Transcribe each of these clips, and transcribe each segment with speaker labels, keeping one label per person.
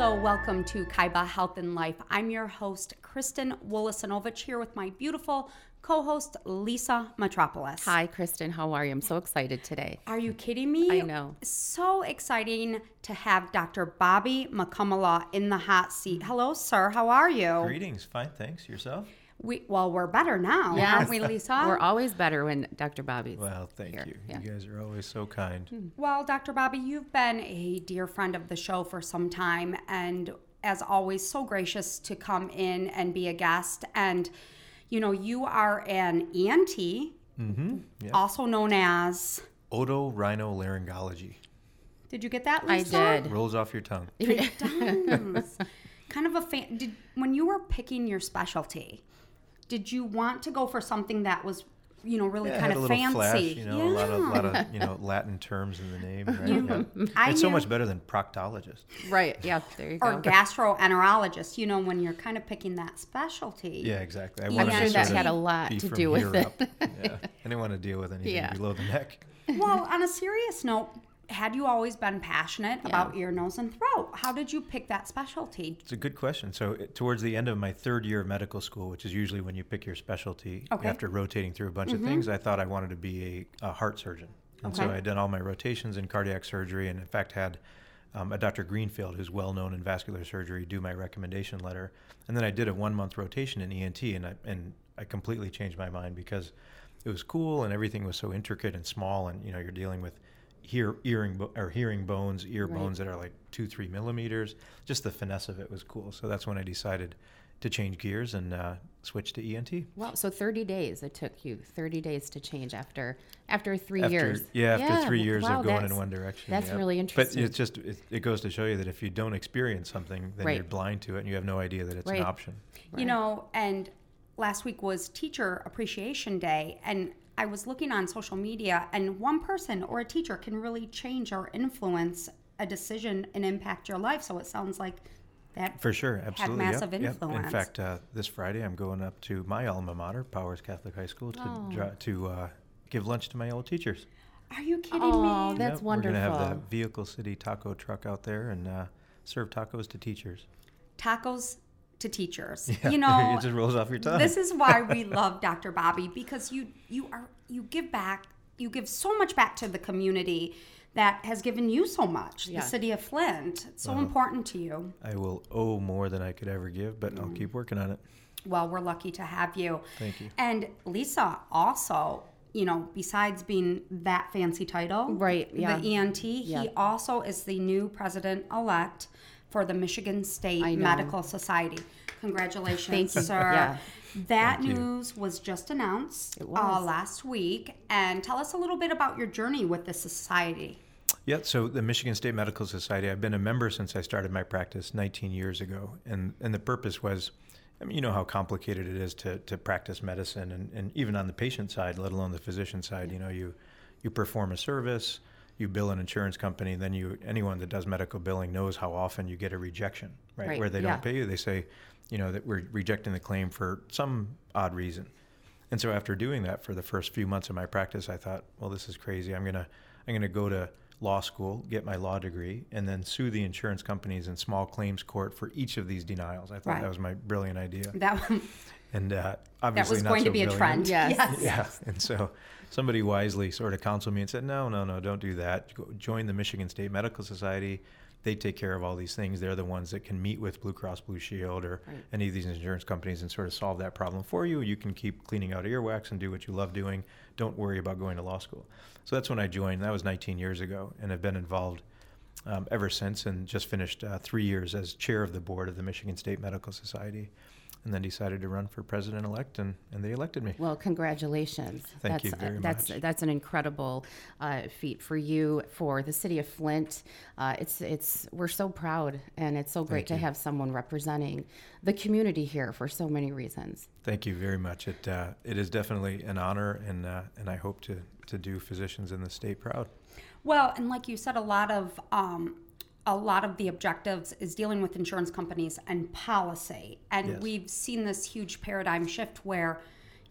Speaker 1: Hello, welcome to Kaiba Health and Life. I'm your host, Kristen Wolosinovich, here with my beautiful co host, Lisa Metropolis.
Speaker 2: Hi, Kristen. How are you? I'm so excited today.
Speaker 1: Are you kidding me?
Speaker 2: I know.
Speaker 1: So exciting to have Dr. Bobby Mukkamala in the hot seat. Hello, sir. How are you?
Speaker 3: Greetings. Fine, thanks. Yourself?
Speaker 1: We, well, we're better now,
Speaker 2: Yes.
Speaker 1: aren't we, Lisa?
Speaker 2: We're always better when Dr. Bobby's
Speaker 3: Well, thank
Speaker 2: here.
Speaker 3: you.
Speaker 2: Yeah.
Speaker 3: You guys are always so kind.
Speaker 1: Well, Dr. Bobby, you've been a dear friend of the show for some time, and as always, so gracious to come in and be a guest. And, you know, you are an ENT,
Speaker 3: Mm-hmm. Yeah.
Speaker 1: also known as.
Speaker 3: Otorhinolaryngology.
Speaker 1: Did you get that,
Speaker 2: I did.
Speaker 3: Rolls off your tongue.
Speaker 1: It does. kind of a fan. Did when you were picking your specialty, did you want to go for something that was, you know, really
Speaker 3: Yeah,
Speaker 1: kind of fancy?
Speaker 3: flash, you know, a lot of, lot of, you know, Latin terms in the name. Right?
Speaker 1: You-
Speaker 3: Yeah.
Speaker 1: I
Speaker 3: It's so
Speaker 1: knew-
Speaker 3: much better than proctologist.
Speaker 2: Right. Yeah. There you go.
Speaker 1: or gastroenterologist. You know, when you're kind of picking that specialty.
Speaker 3: Yeah, exactly. I
Speaker 1: I'm
Speaker 3: wanted
Speaker 1: sure
Speaker 3: to
Speaker 1: that
Speaker 3: sort
Speaker 2: had a lot to do with it.
Speaker 3: Yeah. I didn't want to deal with anything
Speaker 2: Yeah.
Speaker 3: below the neck.
Speaker 1: Well, on a serious note, had you always been passionate about ear, nose, and throat? How did you pick that specialty?
Speaker 3: It's a good question. So, towards the end of my third year of medical school, which is usually when you pick your specialty
Speaker 1: Okay.
Speaker 3: after rotating through a bunch of things, I thought I wanted to be a, a heart surgeon. And so I had done all my rotations in cardiac surgery, and in fact had um, a Dr. Greenfield, who's well known in vascular surgery, do my recommendation letter. And then I did a one month rotation in ENT, and I, and I completely changed my mind because it was cool and everything was so intricate and small, and you know you're dealing with hear, earring bo- or hearing bones, ear
Speaker 2: Right.
Speaker 3: bones that are like two three millimeters. Just the finesse of it was cool. So that's when I decided to change gears and uh, switch to ENT.
Speaker 2: Wow. So 30 days it took you. 30 days to change after after three
Speaker 3: after,
Speaker 2: years.
Speaker 3: Yeah, after three years
Speaker 2: wow,
Speaker 3: of going in one direction.
Speaker 2: that's
Speaker 3: yeah.
Speaker 2: really interesting.
Speaker 3: But
Speaker 2: interesting.
Speaker 3: it's just it, it goes to show you that if you don't experience something, then
Speaker 2: Right.
Speaker 3: you're blind to it, and you have no idea that it's
Speaker 2: Right.
Speaker 3: an option.
Speaker 1: You know, and last week was Teacher Appreciation Day, and I was looking on social media, and one person or a teacher can really change or influence a decision and impact your life. So it sounds like that
Speaker 3: For sure, absolutely. yep,
Speaker 1: massive
Speaker 3: yep.
Speaker 1: influence.
Speaker 3: In fact, uh, this Friday I'm going up to my alma mater, Powers Catholic High School, to
Speaker 2: Oh.
Speaker 3: dri- to uh, give lunch to my old teachers.
Speaker 1: Are you kidding
Speaker 2: Oh,
Speaker 1: me?
Speaker 2: that's
Speaker 3: Yep, We're gonna have the Vehicle City Taco truck out there and uh, serve tacos to teachers.
Speaker 1: Tacos to teachers.
Speaker 3: Yeah,
Speaker 1: you know,
Speaker 3: it just rolls off your tongue.
Speaker 1: this is why we love Dr. Bobby because you you are you give back you give so much back to the community that has given you so much
Speaker 2: Yeah.
Speaker 1: the city of Flint it's
Speaker 3: Uh-huh.
Speaker 1: so important to you
Speaker 3: I will owe more than I could ever give, but
Speaker 1: Mm.
Speaker 3: I'll keep working on it.
Speaker 1: well we're lucky to have you
Speaker 3: Thank you.
Speaker 1: and Lisa also you know besides being that fancy title
Speaker 2: Right, yeah.
Speaker 1: the ENT
Speaker 2: Yeah.
Speaker 1: he also is the new president elect for the Michigan State Medical Society congratulations
Speaker 2: Thank you.
Speaker 1: sir
Speaker 2: Yeah.
Speaker 1: That
Speaker 3: Thank you.
Speaker 1: news was just announced
Speaker 2: It
Speaker 1: Uh, last week. And tell us a little bit about your journey with the society.
Speaker 3: Yeah, so the Michigan State Medical Society, I've been a member since I started my practice 19 years ago. And, and the purpose was, I mean, you know how complicated it is to, to practice medicine and, and even on the patient side, let alone the physician side, you know, you, you perform a service, you bill an insurance company, then you, anyone that does medical billing knows how often you get a rejection, right?
Speaker 2: Right,
Speaker 3: Where they
Speaker 2: yeah.
Speaker 3: don't pay you, they say, you know, that we're rejecting the claim for some odd reason. And so after doing that for the first few months of my practice, I thought, well, this is crazy. I'm gonna I'm gonna go to law school, get my law degree, and then sue the insurance companies in small claims court for each of these denials. I thought
Speaker 1: Right.
Speaker 3: that was my brilliant idea,
Speaker 1: That,
Speaker 3: and uh,
Speaker 1: that
Speaker 3: obviously
Speaker 1: was
Speaker 3: not
Speaker 1: going
Speaker 3: so
Speaker 1: to be a
Speaker 3: brilliant.
Speaker 1: trend.
Speaker 2: Yes.
Speaker 3: Yeah, and so somebody wisely sort of counseled me and said, no, no, no, don't do that. Go, join the Michigan State Medical Society. They take care of all these things. They're the ones that can meet with Blue Cross Blue Shield or
Speaker 2: Right.
Speaker 3: any of these insurance companies and sort of solve that problem for you. You can keep cleaning out earwax and do what you love doing. Don't worry about going to law school. So that's when I joined. That was 19 years ago, and I've been involved um, ever since and just finished uh, three years as chair of the board of the Michigan State Medical Society. And then decided to run for president elect, and, and they elected me.
Speaker 2: Well, congratulations.
Speaker 3: Thank
Speaker 2: that's,
Speaker 3: you very
Speaker 2: that's,
Speaker 3: much.
Speaker 2: That's an incredible uh, feat for you, for the city of Flint. Uh, it's, it's, we're so proud, and it's so great
Speaker 3: Thank
Speaker 2: to
Speaker 3: you.
Speaker 2: have someone representing the community here for so many reasons.
Speaker 3: Thank you very much. It uh, it is definitely an honor, and uh, and I hope to to do physicians in the state proud.
Speaker 1: Well, and like you said, a lot of um, a lot of the objectives is dealing with insurance companies and policy, and
Speaker 3: Yes.
Speaker 1: we've seen this huge paradigm shift where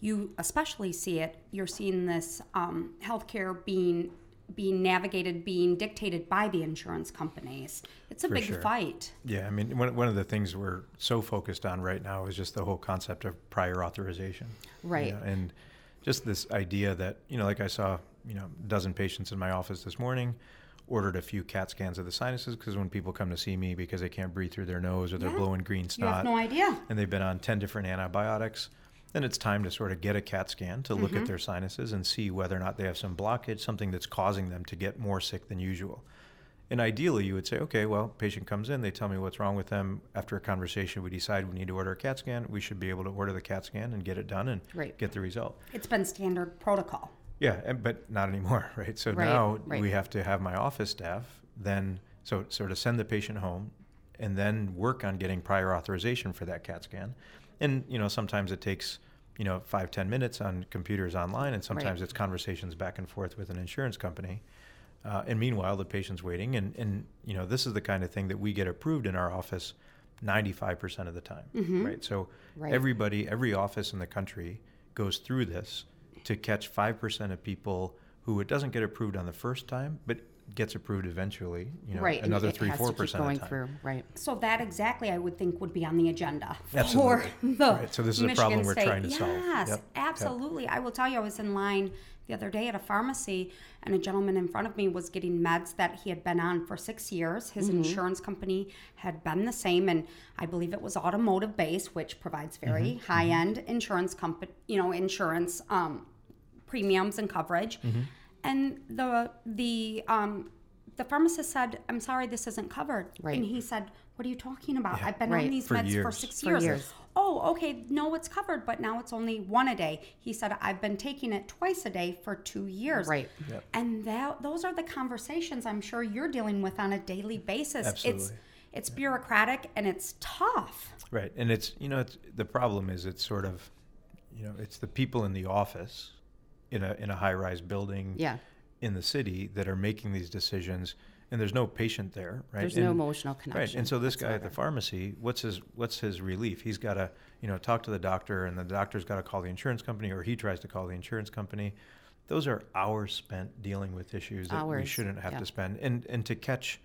Speaker 1: you especially see it. You're seeing this um, healthcare being being navigated, being dictated by the insurance companies. It's a
Speaker 3: For
Speaker 1: big
Speaker 3: sure.
Speaker 1: fight.
Speaker 3: Yeah, I mean, one, one of the things we're so focused on right now is just the whole concept of prior authorization. you
Speaker 2: Right.
Speaker 3: know, and just this idea that, you know, like I saw, you know, a dozen patients in my office this morning, ordered a few CAT scans of the sinuses because when people come to see me because they can't breathe through their nose or they're
Speaker 1: Yeah.
Speaker 3: blowing green
Speaker 1: You
Speaker 3: snot
Speaker 1: have no idea.
Speaker 3: and they've been on 10 different antibiotics, then it's time to sort of get a CAT scan to look
Speaker 1: Mm-hmm.
Speaker 3: at their sinuses and see whether or not they have some blockage, something that's causing them to get more sick than usual. And ideally, you would say, okay, well, patient comes in, they tell me what's wrong with them. After a conversation, we decide we need to order a CAT scan. We should be able to order the CAT scan and get it done and
Speaker 2: Right.
Speaker 3: get the result.
Speaker 1: It's been standard protocol.
Speaker 3: Yeah, and, but not anymore, right? So
Speaker 2: Right,
Speaker 3: now
Speaker 2: right.
Speaker 3: we have to have my office staff then, so sort of send the patient home and then work on getting prior authorization for that CAT scan. And, you know, sometimes it takes, you know, five, 10 minutes on computers online, and sometimes it's conversations back and forth with an insurance company. Uh, and meanwhile, the patient's waiting. And, and, you know, this is the kind of thing that we get approved in our office 95% of the time, right? So
Speaker 2: Right.
Speaker 3: everybody, every office in the country goes through this to catch 5% of people who it doesn't get approved on the first time, but gets approved eventually, you know,
Speaker 2: right. and
Speaker 3: another
Speaker 2: it
Speaker 3: three,
Speaker 2: has to
Speaker 3: four
Speaker 2: keep
Speaker 3: percent
Speaker 2: going
Speaker 3: the time.
Speaker 2: through. Right.
Speaker 1: So that exactly, I would think, would be on the agenda
Speaker 3: Absolutely.
Speaker 1: for the
Speaker 3: Right, so this is a
Speaker 1: Michigan
Speaker 3: problem we're
Speaker 1: State.
Speaker 3: trying to solve.
Speaker 1: Yes,
Speaker 3: Yep, yep.
Speaker 1: absolutely. I will tell you, I was in line the other day at a pharmacy, and a gentleman in front of me was getting meds that he had been on for six years. His
Speaker 3: Mm-hmm.
Speaker 1: insurance company had been the same, and I believe it was automotive based, which provides very
Speaker 3: Mm-hmm,
Speaker 1: high end insurance company, you know, insurance um, premiums and coverage. And the the um, the pharmacist said, "I'm sorry, this isn't covered."
Speaker 2: Right.
Speaker 1: And he said, "What are you talking about? I've been
Speaker 2: Right.
Speaker 1: on these
Speaker 3: For
Speaker 1: meds for six
Speaker 3: years.
Speaker 1: six
Speaker 2: For
Speaker 1: years."
Speaker 2: years.
Speaker 1: Oh, okay. No, it's covered, but now it's only one a day. He said, "I've been taking it twice a day for two years."
Speaker 2: Right.
Speaker 3: Yep.
Speaker 1: And that those are the conversations I'm sure you're dealing with on a daily basis. Absolutely. It's
Speaker 3: Absolutely.
Speaker 1: it's bureaucratic and it's tough.
Speaker 3: Right, and it's you know it's, the problem is it's sort of, you know, it's the people in the office, in a in a high rise building,
Speaker 2: Yeah.
Speaker 3: in the city that are making these decisions, and there's no patient there, right?
Speaker 2: There's no emotional connection.
Speaker 3: Right, and so this guy at the pharmacy, what's his what's his relief? He's got to you know talk to the doctor, and the doctor's got to call the insurance company, or he tries to call the insurance company. Those are hours spent dealing with issues that we shouldn't have
Speaker 2: yeah.
Speaker 3: to spend, and and to catch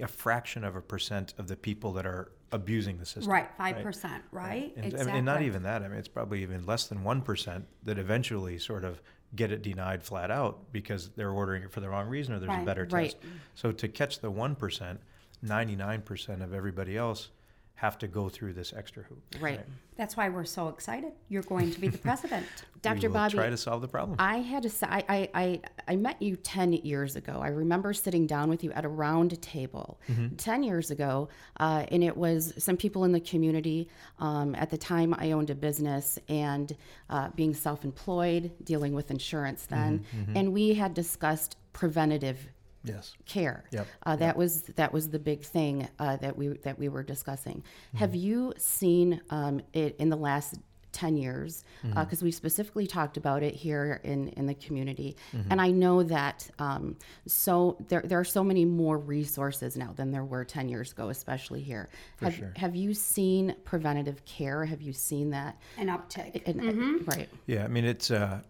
Speaker 3: a fraction of a percent of the people that are abusing the system.
Speaker 1: Right, five percent. Right.
Speaker 3: And,
Speaker 1: exactly.
Speaker 3: and not even that. I mean, it's probably even less than one percent that eventually sort of get it denied flat out because they're ordering it for the wrong reason or there's a
Speaker 1: Right.
Speaker 3: better
Speaker 2: Right.
Speaker 3: test. So to catch the one percent, ninety nine percent of everybody else have to go through this extra hoop.
Speaker 2: Right.
Speaker 1: That's why we're so excited. You're going to be the president.
Speaker 3: We
Speaker 2: Dr.
Speaker 3: will
Speaker 2: Bobby,
Speaker 3: try to solve the problem.
Speaker 2: I had to I, I, I, I met you 10 years ago. I remember sitting down with you at a round table 10 years ago, uh, and it was some people in the community. Um, at the time, I owned a business and uh, being self employed, dealing with insurance then, and we had discussed preventative
Speaker 3: yes.
Speaker 2: care.
Speaker 3: Yep,
Speaker 2: Uh, that was that was the big thing uh, that we that we were discussing.
Speaker 3: Mm-hmm.
Speaker 2: Have you seen um, it in the last? 10 years
Speaker 3: Mm-hmm.
Speaker 2: because we specifically talked about it here in, in the community
Speaker 3: Mm-hmm.
Speaker 2: and i know that um, so there, there are so many more resources now than there were 10 years ago especially here have,
Speaker 3: sure.
Speaker 2: have you seen preventative care have you seen that
Speaker 1: An uptick.
Speaker 2: And- right
Speaker 3: Yeah, I mean it's uh,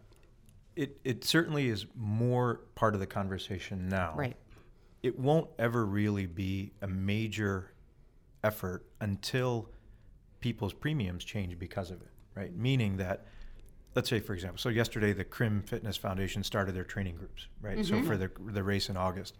Speaker 3: it it certainly is more part of the conversation now.
Speaker 2: right
Speaker 3: it won't ever really be a major effort until people's premiums change because of it, right? Meaning that, let's say, for example, so yesterday the Crim Fitness Foundation started their training groups, right? So mm-hmm. for the, the race in August.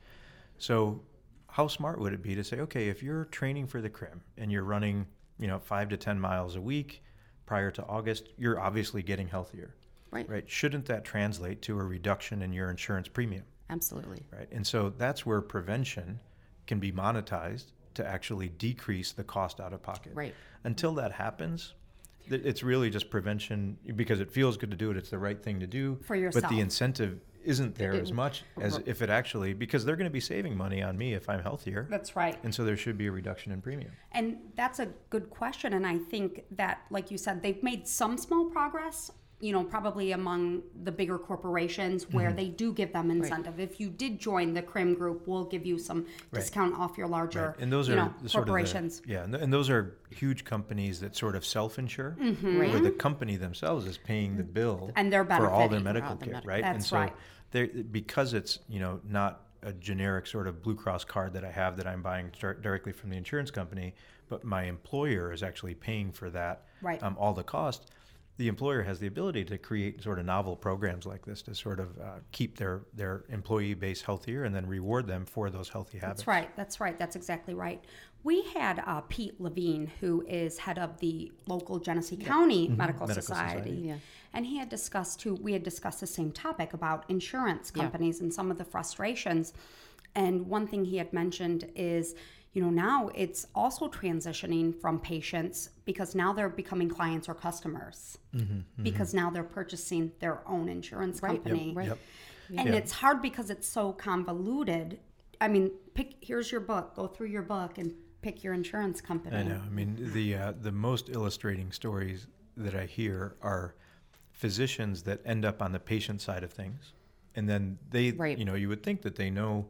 Speaker 3: So how smart would it be to say, okay, if you're training for the Crim and you're running, you know, five to 10 miles a week prior to August, you're obviously getting healthier,
Speaker 2: right
Speaker 3: right? Shouldn't that translate to a reduction in your insurance premium?
Speaker 2: absolutely
Speaker 3: right? And so that's where prevention can be monetized to actually decrease the cost out of pocket.
Speaker 2: Right.
Speaker 3: Until that happens, it's really just prevention because it feels good to do it. It's the right thing to do.
Speaker 1: For yourself.
Speaker 3: But the incentive isn't there
Speaker 2: It-
Speaker 3: as much as if it actually because they're going to be saving money on me if I'm healthier.
Speaker 1: That's right.
Speaker 3: And so there should be a reduction in premium.
Speaker 1: And that's a good question. And I think that, like you said, they've made some small progress you know, probably among the bigger corporations
Speaker 3: Mm-hmm.
Speaker 1: where they do give them incentive. If you did join the CRIM group, we'll give you some discount off your larger,
Speaker 3: and those
Speaker 1: you
Speaker 3: are
Speaker 1: know,
Speaker 3: the sort
Speaker 1: corporations.
Speaker 3: of the, yeah, and, th- and those are huge companies that sort of self-insure,
Speaker 1: Mm-hmm.
Speaker 3: where the company themselves is paying the bill
Speaker 1: And they're
Speaker 3: for all their medical care,
Speaker 2: medical-
Speaker 3: right? and so
Speaker 1: right.
Speaker 3: because it's you know not a generic sort of Blue Cross card that I have that I'm buying dir- directly from the insurance company, but my employer is actually paying for that,
Speaker 1: Right.
Speaker 3: um, all the cost. The employer has the ability to create sort of novel programs like this to sort of uh, keep their their employee base healthier and then reward them for those healthy habits.
Speaker 1: That's right. That's right. That's exactly right. We had uh, Pete Levine, who is head of the local Genesee County Medical,
Speaker 3: Mm-hmm. Medical
Speaker 1: Society,
Speaker 3: Society.
Speaker 2: Yeah.
Speaker 1: and he had discussed too. We had discussed the same topic about insurance companies and some of the frustrations. And one thing he had mentioned is, you know, now it's also transitioning from patients because now they're becoming clients or customers
Speaker 3: Mm-hmm,
Speaker 1: because now they're purchasing their own insurance company.
Speaker 2: right.
Speaker 3: Yep.
Speaker 1: And
Speaker 3: Yeah.
Speaker 1: it's hard because it's so convoluted. I mean, pick here's your book. Go through your book and pick your insurance company.
Speaker 3: I know. I mean, the uh, the most illustrating stories that I hear are physicians that end up on the patient side of things, and then they,
Speaker 2: Right.
Speaker 3: you know, you would think that they know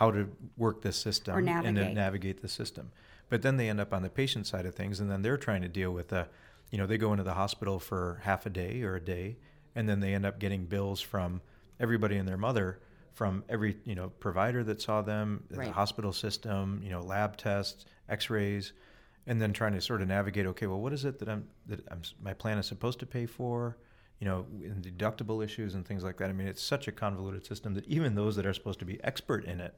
Speaker 3: how to work this system and to
Speaker 1: navigate.
Speaker 3: navigate the system, but then they end up on the patient side of things, and then they're trying to deal with a, you know, they go into the hospital for half a day or a day, and then they end up getting bills from everybody and their mother from every you know provider that saw them the hospital system you know lab tests x-rays and then trying to sort of navigate okay well what is it that i'm that i'm my plan is supposed to pay for you know and deductible issues and things like that. I mean it's such a convoluted system that even those that are supposed to be expert in it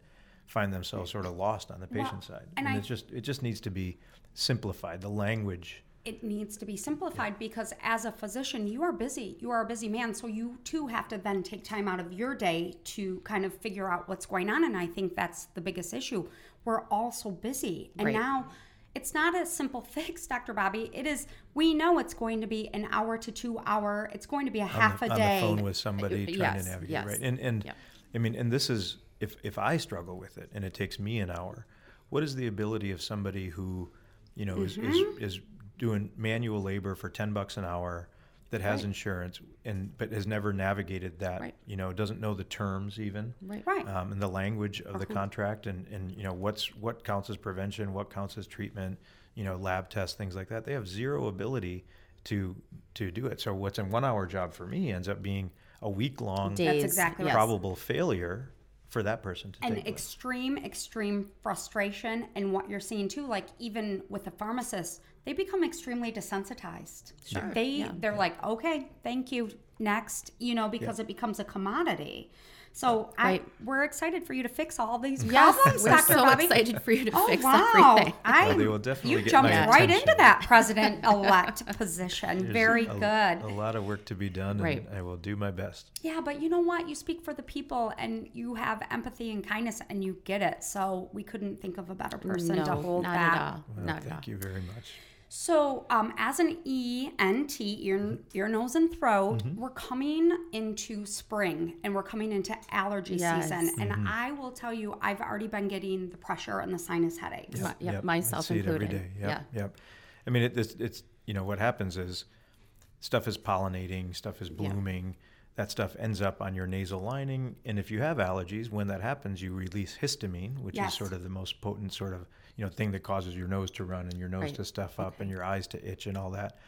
Speaker 3: find themselves sort of lost on the
Speaker 1: Well,
Speaker 3: patient side
Speaker 1: and
Speaker 3: and
Speaker 1: I-
Speaker 3: it's just it just needs to be simplified the language
Speaker 1: It needs to be simplified because as a physician, you are busy. You are a busy man, so you too have to then take time out of your day to kind of figure out what's going on. And I think that's the biggest issue. We're all so busy, and
Speaker 2: Right.
Speaker 1: now. It's not a simple fix, Dr. Bobby. It is. We know it's going to be an hour to two hour. It's going to be a half
Speaker 3: on the,
Speaker 1: a day.
Speaker 3: on the phone with somebody trying
Speaker 2: yes,
Speaker 3: to navigate
Speaker 2: yes.
Speaker 3: right and and
Speaker 2: Yep.
Speaker 3: i mean and this is if if i struggle with it and it takes me an hour what is the ability of somebody who you know is,
Speaker 1: Mm-hmm.
Speaker 3: is is doing manual labor for 10 bucks an hour that has insurance and but has never navigated that
Speaker 2: Right.
Speaker 3: you know doesn't know the terms even
Speaker 2: Right.
Speaker 1: Right.
Speaker 3: um, and the language of the contract and, and you know what's what counts as prevention what counts as treatment you know lab tests things like that they have zero ability to to do it so what's a one hour job for me ends up being a week long
Speaker 2: Days,
Speaker 1: That's exactly
Speaker 2: yes.
Speaker 3: probable failure for that person to
Speaker 1: and
Speaker 3: take place.
Speaker 1: extreme extreme frustration and what you're seeing too like even with the pharmacists they become extremely desensitized.
Speaker 2: Sure,
Speaker 1: they
Speaker 2: yeah.
Speaker 1: they're like okay thank you. Next you know because it becomes a commodity so
Speaker 2: Right.
Speaker 1: I, we're excited for you to fix all these
Speaker 2: Yes,
Speaker 1: problems
Speaker 2: we're
Speaker 1: dr
Speaker 2: so
Speaker 1: bobby
Speaker 2: excited for you to
Speaker 1: Oh
Speaker 2: fix
Speaker 1: wow!
Speaker 2: everything.
Speaker 1: I
Speaker 3: Well, definitely
Speaker 1: you
Speaker 3: get
Speaker 1: jumped
Speaker 3: my
Speaker 1: right
Speaker 3: attention.
Speaker 1: into that president-elect position.
Speaker 3: There's
Speaker 1: Very
Speaker 3: a,
Speaker 1: good.
Speaker 3: a lot of work to be done
Speaker 2: Right.
Speaker 3: and i will do my best
Speaker 1: Yeah, but you know what? You speak for the people and you have empathy and kindness and you get it. So we couldn't think of a better person
Speaker 2: no,
Speaker 1: to hold
Speaker 2: not
Speaker 1: that.
Speaker 2: at all.
Speaker 3: Well,
Speaker 2: not at
Speaker 3: thank
Speaker 2: all.
Speaker 3: you very much
Speaker 1: So, um, as an ENT, ear, ear, nose, and throat,
Speaker 3: Mm-hmm.
Speaker 1: we're coming into spring and we're coming into allergy
Speaker 2: Yes.
Speaker 1: season. And
Speaker 3: Mm-hmm.
Speaker 1: I will tell you, I've already been getting the pressure and the sinus headaches.
Speaker 2: My- yep,
Speaker 3: I
Speaker 2: myself
Speaker 3: see it every
Speaker 2: included.
Speaker 3: Yep,
Speaker 2: Yeah.
Speaker 3: yep. I mean, it, it's, it's you know what happens is stuff is pollinating, stuff is blooming. That stuff ends up on your nasal lining, and if you have allergies, when that happens, you release histamine, which
Speaker 1: Yes.
Speaker 3: is sort of the most potent sort of you know thing that causes your nose to run and your nose
Speaker 2: Right.
Speaker 3: to stuff up and your eyes to itch and all that.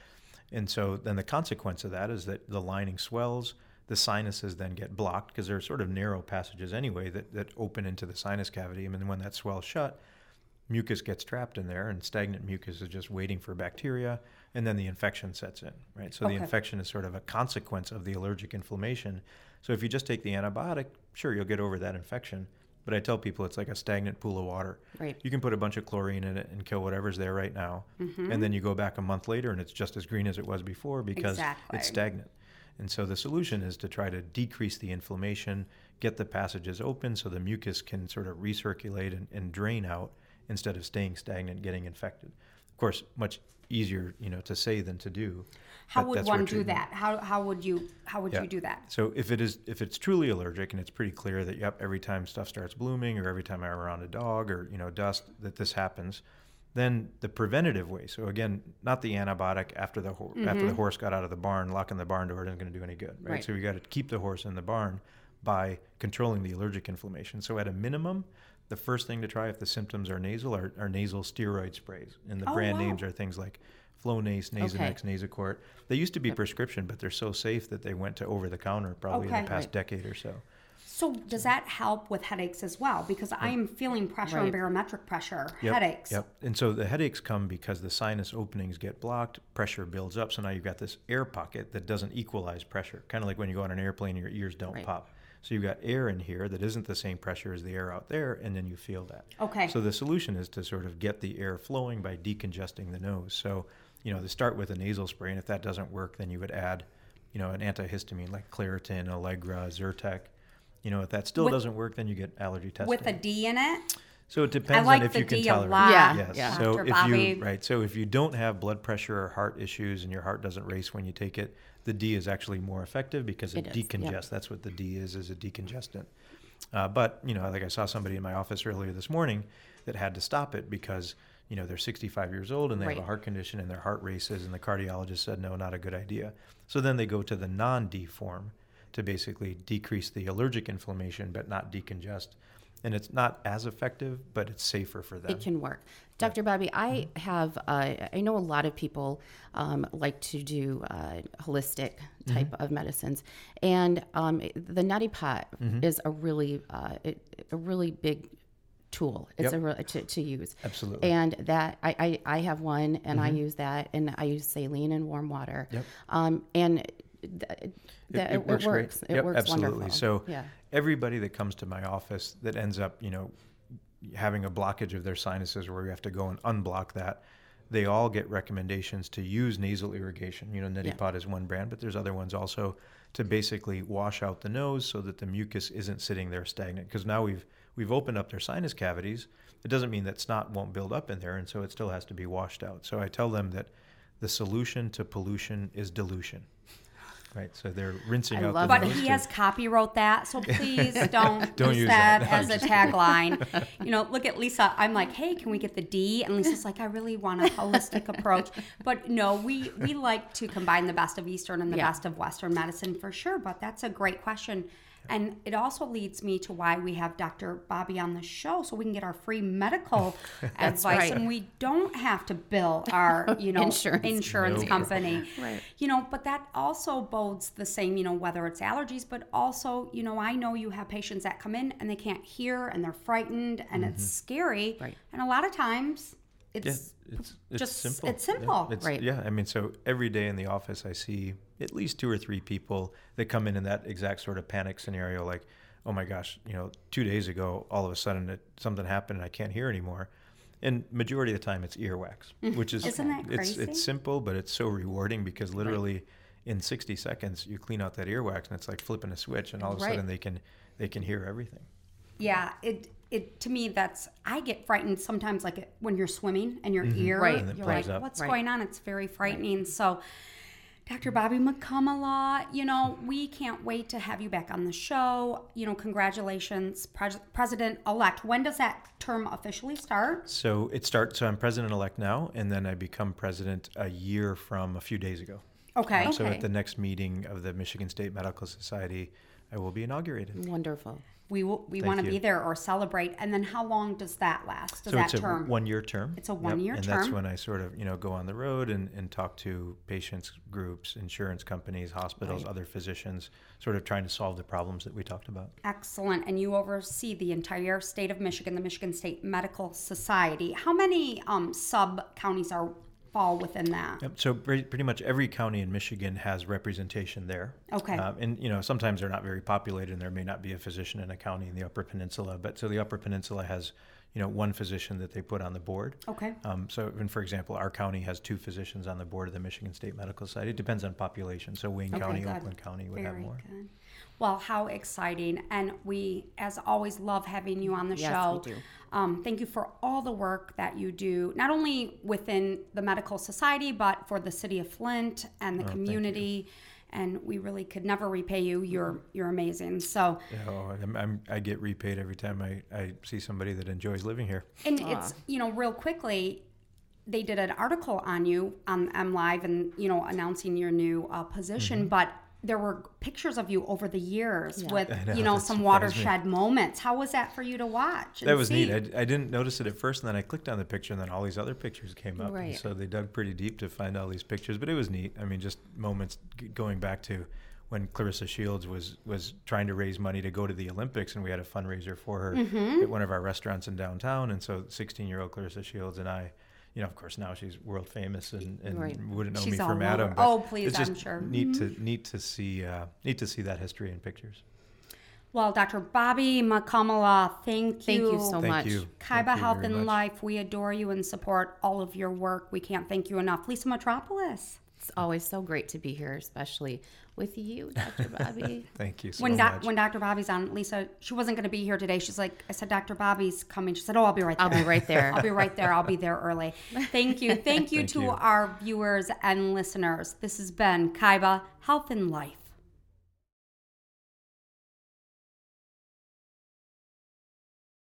Speaker 3: And so then the consequence of that is that the lining swells, the sinuses then get blocked because they're sort of narrow passages anyway that, that open into the sinus cavity. And then when that swells shut, mucus gets trapped in there, and stagnant mucus is just waiting for bacteria, and then the infection sets in, right? So
Speaker 1: Okay.
Speaker 3: the infection is sort of a consequence of the allergic inflammation. So if you just take the antibiotic, sure, you'll get over that infection. But I tell people it's like a stagnant pool of water.
Speaker 2: Right.
Speaker 3: You can put a bunch of chlorine in it and kill whatever's there right now,
Speaker 1: Mm-hmm.
Speaker 3: and then you go back a month later and it's just as green as it was before because
Speaker 1: Exactly.
Speaker 3: it's stagnant. And so the solution is to try to decrease the inflammation, get the passages open so the mucus can sort of recirculate and, and drain out instead of staying stagnant, getting infected. Of course, much easier, you know, to say than to do.
Speaker 1: How would one do that? How, how would you how would
Speaker 3: Yeah.
Speaker 1: you do that?
Speaker 3: So if it is if it's truly allergic and it's pretty clear that yep every time stuff starts blooming or every time I'm around a dog or you know dust that this happens, Then the preventative way. So again, not the antibiotic after the ho- after the mm-hmm. horse got out of the barn, locking the barn door isn't going to do any good, right?
Speaker 2: Right.
Speaker 3: So we got to keep the horse in the barn by controlling the allergic inflammation. So at a minimum, the first thing to try if the symptoms are nasal are, are nasal steroid sprays, and the
Speaker 1: Oh,
Speaker 3: brand
Speaker 1: wow.
Speaker 3: names are things like Flonase, Nasonex, Nasacort. They used to be prescription, but they're so safe that they went to over the counter probably in the past
Speaker 2: Right.
Speaker 3: decade or so.
Speaker 1: So does that help with headaches as well? Because I am feeling pressure and barometric pressure,
Speaker 3: Yep,
Speaker 1: headaches.
Speaker 3: Yep. And so the headaches come because the sinus openings get blocked, pressure builds up. So now you've got this air pocket that doesn't equalize pressure. Kind of like when you go on an airplane, your ears don't
Speaker 2: Right.
Speaker 3: pop. So you've got air in here that isn't the same pressure as the air out there, and then you feel that.
Speaker 1: Okay.
Speaker 3: So the solution is to sort of get the air flowing by decongesting the nose. So, you know, to start with a nasal spray, and if that doesn't work, then you would add, you know, an antihistamine like Claritin, Allegra, Zyrtec. You know, if that still
Speaker 1: With-
Speaker 3: doesn't work, then you get allergy testing.
Speaker 1: With a D in it?
Speaker 3: So it depends
Speaker 1: like
Speaker 3: on if you can tolerate.
Speaker 1: lot,
Speaker 2: Yeah,
Speaker 3: Yes.
Speaker 2: yeah.
Speaker 3: So
Speaker 1: Dr.
Speaker 3: if
Speaker 1: Bobby.
Speaker 3: you right, so if you don't have blood pressure or heart issues and your heart doesn't race when you take it, the D is actually more effective because it,
Speaker 2: It is, yep.
Speaker 3: decongests. That's what the D is, is a decongestant. Uh, but you know, like I saw somebody in my office earlier this morning that had to stop it because you know they're 65 years old and they have a heart condition and their heart races, and the cardiologist said no, not a good idea. So then they go to the non-D form to basically decrease the allergic inflammation but not decongest. And it's not as effective, but it's safer for them.
Speaker 2: It can work. Dr. Bobby, I
Speaker 3: Mm-hmm.
Speaker 2: have, uh, I know a lot of people um, like to do uh, holistic type
Speaker 3: Mm-hmm.
Speaker 2: of medicines. And um, the Neti pot
Speaker 3: Mm-hmm.
Speaker 2: is a really, uh, a really big tool. It's
Speaker 3: Yep.
Speaker 2: a re- to, to use.
Speaker 3: Absolutely.
Speaker 2: And that I, I, I have one and I use that and I use saline and warm water.
Speaker 3: Mm-hmm. Yep.
Speaker 2: Um, and th- that it,
Speaker 3: works, great.
Speaker 2: It
Speaker 3: Yep,
Speaker 2: works
Speaker 3: absolutely.
Speaker 2: wonderful.
Speaker 3: So
Speaker 2: yeah.
Speaker 3: Everybody that comes to my office that ends up, you know, having a blockage of their sinuses where we have to go and unblock that, they all get recommendations to use nasal irrigation. You know, Neti
Speaker 2: Yeah.
Speaker 3: Pot is one brand, but there's other ones also to basically wash out the nose so that the mucus isn't sitting there stagnant. Because now we've we've opened up their sinus cavities. It doesn't mean that snot won't build up in there, and so it still has to be washed out. So I tell them that the solution to pollution is dilution. Right, so they're rinsing
Speaker 2: I
Speaker 3: out
Speaker 2: love
Speaker 3: the
Speaker 1: But he
Speaker 3: to-
Speaker 1: has copywrote that, so please don't,
Speaker 3: Don't
Speaker 1: use
Speaker 3: use
Speaker 1: that,
Speaker 3: that. No,
Speaker 1: as a tagline. You know, look at Lisa. I'm like, hey, can we get the D? And Lisa's like, I really want a holistic approach. But no, we we like to combine the best of Eastern and the
Speaker 2: Yeah.
Speaker 1: best of Western medicine for sure. But that's a great question. And it also leads me to why we have Dr. Bobby on the show, so we can get our free medical advice,
Speaker 2: right.
Speaker 1: and we don't have to bill our, you know,
Speaker 2: Insurance.
Speaker 1: insurance company.
Speaker 2: Right.
Speaker 1: You know, but that also bodes the same, you know, whether it's allergies, but also, you know, I know you have patients that come in and they can't hear and they're frightened and it's mm-hmm. scary.
Speaker 2: Right.
Speaker 1: And a lot of times
Speaker 3: Yeah,
Speaker 1: it's
Speaker 3: it's, it's
Speaker 1: just-
Speaker 3: simple.
Speaker 1: it's
Speaker 3: Yeah,
Speaker 1: simple.
Speaker 3: it's-
Speaker 2: Right.
Speaker 3: Yeah, I mean, so every day in the office, I see at least two or three people that come in in that exact sort of panic scenario, like, oh my gosh, you know, two days ago, all of a sudden it, something happened and I can't hear anymore. And majority of the time, it's earwax, which is
Speaker 1: Mm-hmm. Isn't that
Speaker 3: it's
Speaker 1: crazy?
Speaker 3: it's simple, but it's so rewarding because literally in 60 seconds you clean out that earwax and it's like flipping a switch, and all of a
Speaker 2: Right.
Speaker 3: sudden they can they can hear everything.
Speaker 1: yeah, it it to me that's I get frightened sometimes like when you're swimming and your mm-hmm. ear
Speaker 2: Right.
Speaker 3: And
Speaker 1: you're like
Speaker 3: up.
Speaker 1: what's
Speaker 2: Right.
Speaker 1: going on? It's very frightening. So Dr. Bobby Mukkamala, you know, we can't wait to have you back on the show. You know, congratulations, Pres- President elect. When does that term officially start?
Speaker 3: So it starts. So I'm president elect now, and then I become president a year from a few days ago.
Speaker 1: Okay.
Speaker 3: So
Speaker 2: Okay.
Speaker 3: at the next meeting of the Michigan State Medical Society, I will be inaugurated.
Speaker 2: Wonderful.
Speaker 1: We will, we
Speaker 3: Thank
Speaker 1: want to
Speaker 3: you.
Speaker 1: be there or celebrate. And then how long does that last? Does
Speaker 3: so
Speaker 1: that
Speaker 3: it's a
Speaker 1: term?
Speaker 3: one-year term.
Speaker 1: It's a
Speaker 3: Yep,
Speaker 1: one-year term.
Speaker 3: and that's when I sort of you know go on the road and, and talk to patients groups, insurance companies, hospitals, other physicians, sort of trying to solve the problems that we talked about.
Speaker 1: Excellent. And you oversee the entire state of Michigan, the Michigan State Medical Society. How many um, sub counties are fall within that?
Speaker 3: Yep. So pretty, pretty much every county in Michigan has representation there.
Speaker 1: Okay.
Speaker 3: Um, and you know sometimes they're not very populated, and there may not be a physician in a county in the Upper Peninsula. But so the Upper Peninsula has you know one physician that they put on the board.
Speaker 1: Okay.
Speaker 3: Um, so, and for example, our county has two physicians on the board of the Michigan State Medical Society. It depends on population. So Wayne County,
Speaker 1: good.
Speaker 3: Oakland County would have more.
Speaker 1: good. Well, how exciting. And we, as always, love having you on the
Speaker 2: Yes,
Speaker 1: show.
Speaker 2: we do.
Speaker 1: Um, thank you for all the work that you do, not only within the medical society, but for the city of Flint and the
Speaker 3: Oh,
Speaker 1: community. And we really could never repay you. You're you're amazing. So,
Speaker 3: You know, I'm, I'm, I get repaid every time I, I see somebody that enjoys living here.
Speaker 1: and it's you know real quickly, they did an article on you on MLive and you know announcing your new uh, position,
Speaker 3: Mm-hmm.
Speaker 1: but there were pictures of you over the years with
Speaker 3: know,
Speaker 1: you know some
Speaker 3: surprised me.
Speaker 1: watershed moments. How was that for you to watch?
Speaker 3: That was
Speaker 1: see?
Speaker 3: neat. I, I didn't notice it at first, and then I clicked on the picture, and then all these other pictures came up. And
Speaker 2: Right.
Speaker 3: so they dug pretty deep to find all these pictures, but it was neat. I mean, just moments going back to when Claressa Shields was was trying to raise money to go to the Olympics, and we had a fundraiser for her
Speaker 1: Mm-hmm.
Speaker 3: at one of our restaurants in downtown. And so, 16 year old Claressa Shields and I. You know, of course, now she's world famous and, and
Speaker 2: Right.
Speaker 3: wouldn't know
Speaker 1: She's
Speaker 3: me from Adam. but
Speaker 1: Oh, please,
Speaker 3: it's just
Speaker 1: I'm sure. Mm-hmm.
Speaker 3: Neat to neat to see uh, neat to see that history in pictures.
Speaker 1: Well, Dr. Bobby McCullough, thank you.
Speaker 2: Thank you so
Speaker 3: Thank
Speaker 2: much.
Speaker 3: you.
Speaker 1: Kaiba
Speaker 3: you
Speaker 1: Health and
Speaker 3: much.
Speaker 1: Life, we adore you and support all of your work. We can't thank you enough. Lisa Metropolis.
Speaker 2: It's always so great to be here, especially with you, Dr. Bobby.
Speaker 3: Thank you so
Speaker 1: When, doc,
Speaker 3: much.
Speaker 1: when Dr. Bobby's on, Lisa, she wasn't going to be here today. She's like, I said, Dr. Bobby's coming. She said, Oh, I'll be right there.
Speaker 2: I'll be right there.
Speaker 1: I'll be right there. I'll be there early. Thank you. Thank you
Speaker 3: Thank
Speaker 1: to
Speaker 3: you.
Speaker 1: our viewers and listeners. This has been Kaiba Health and Life.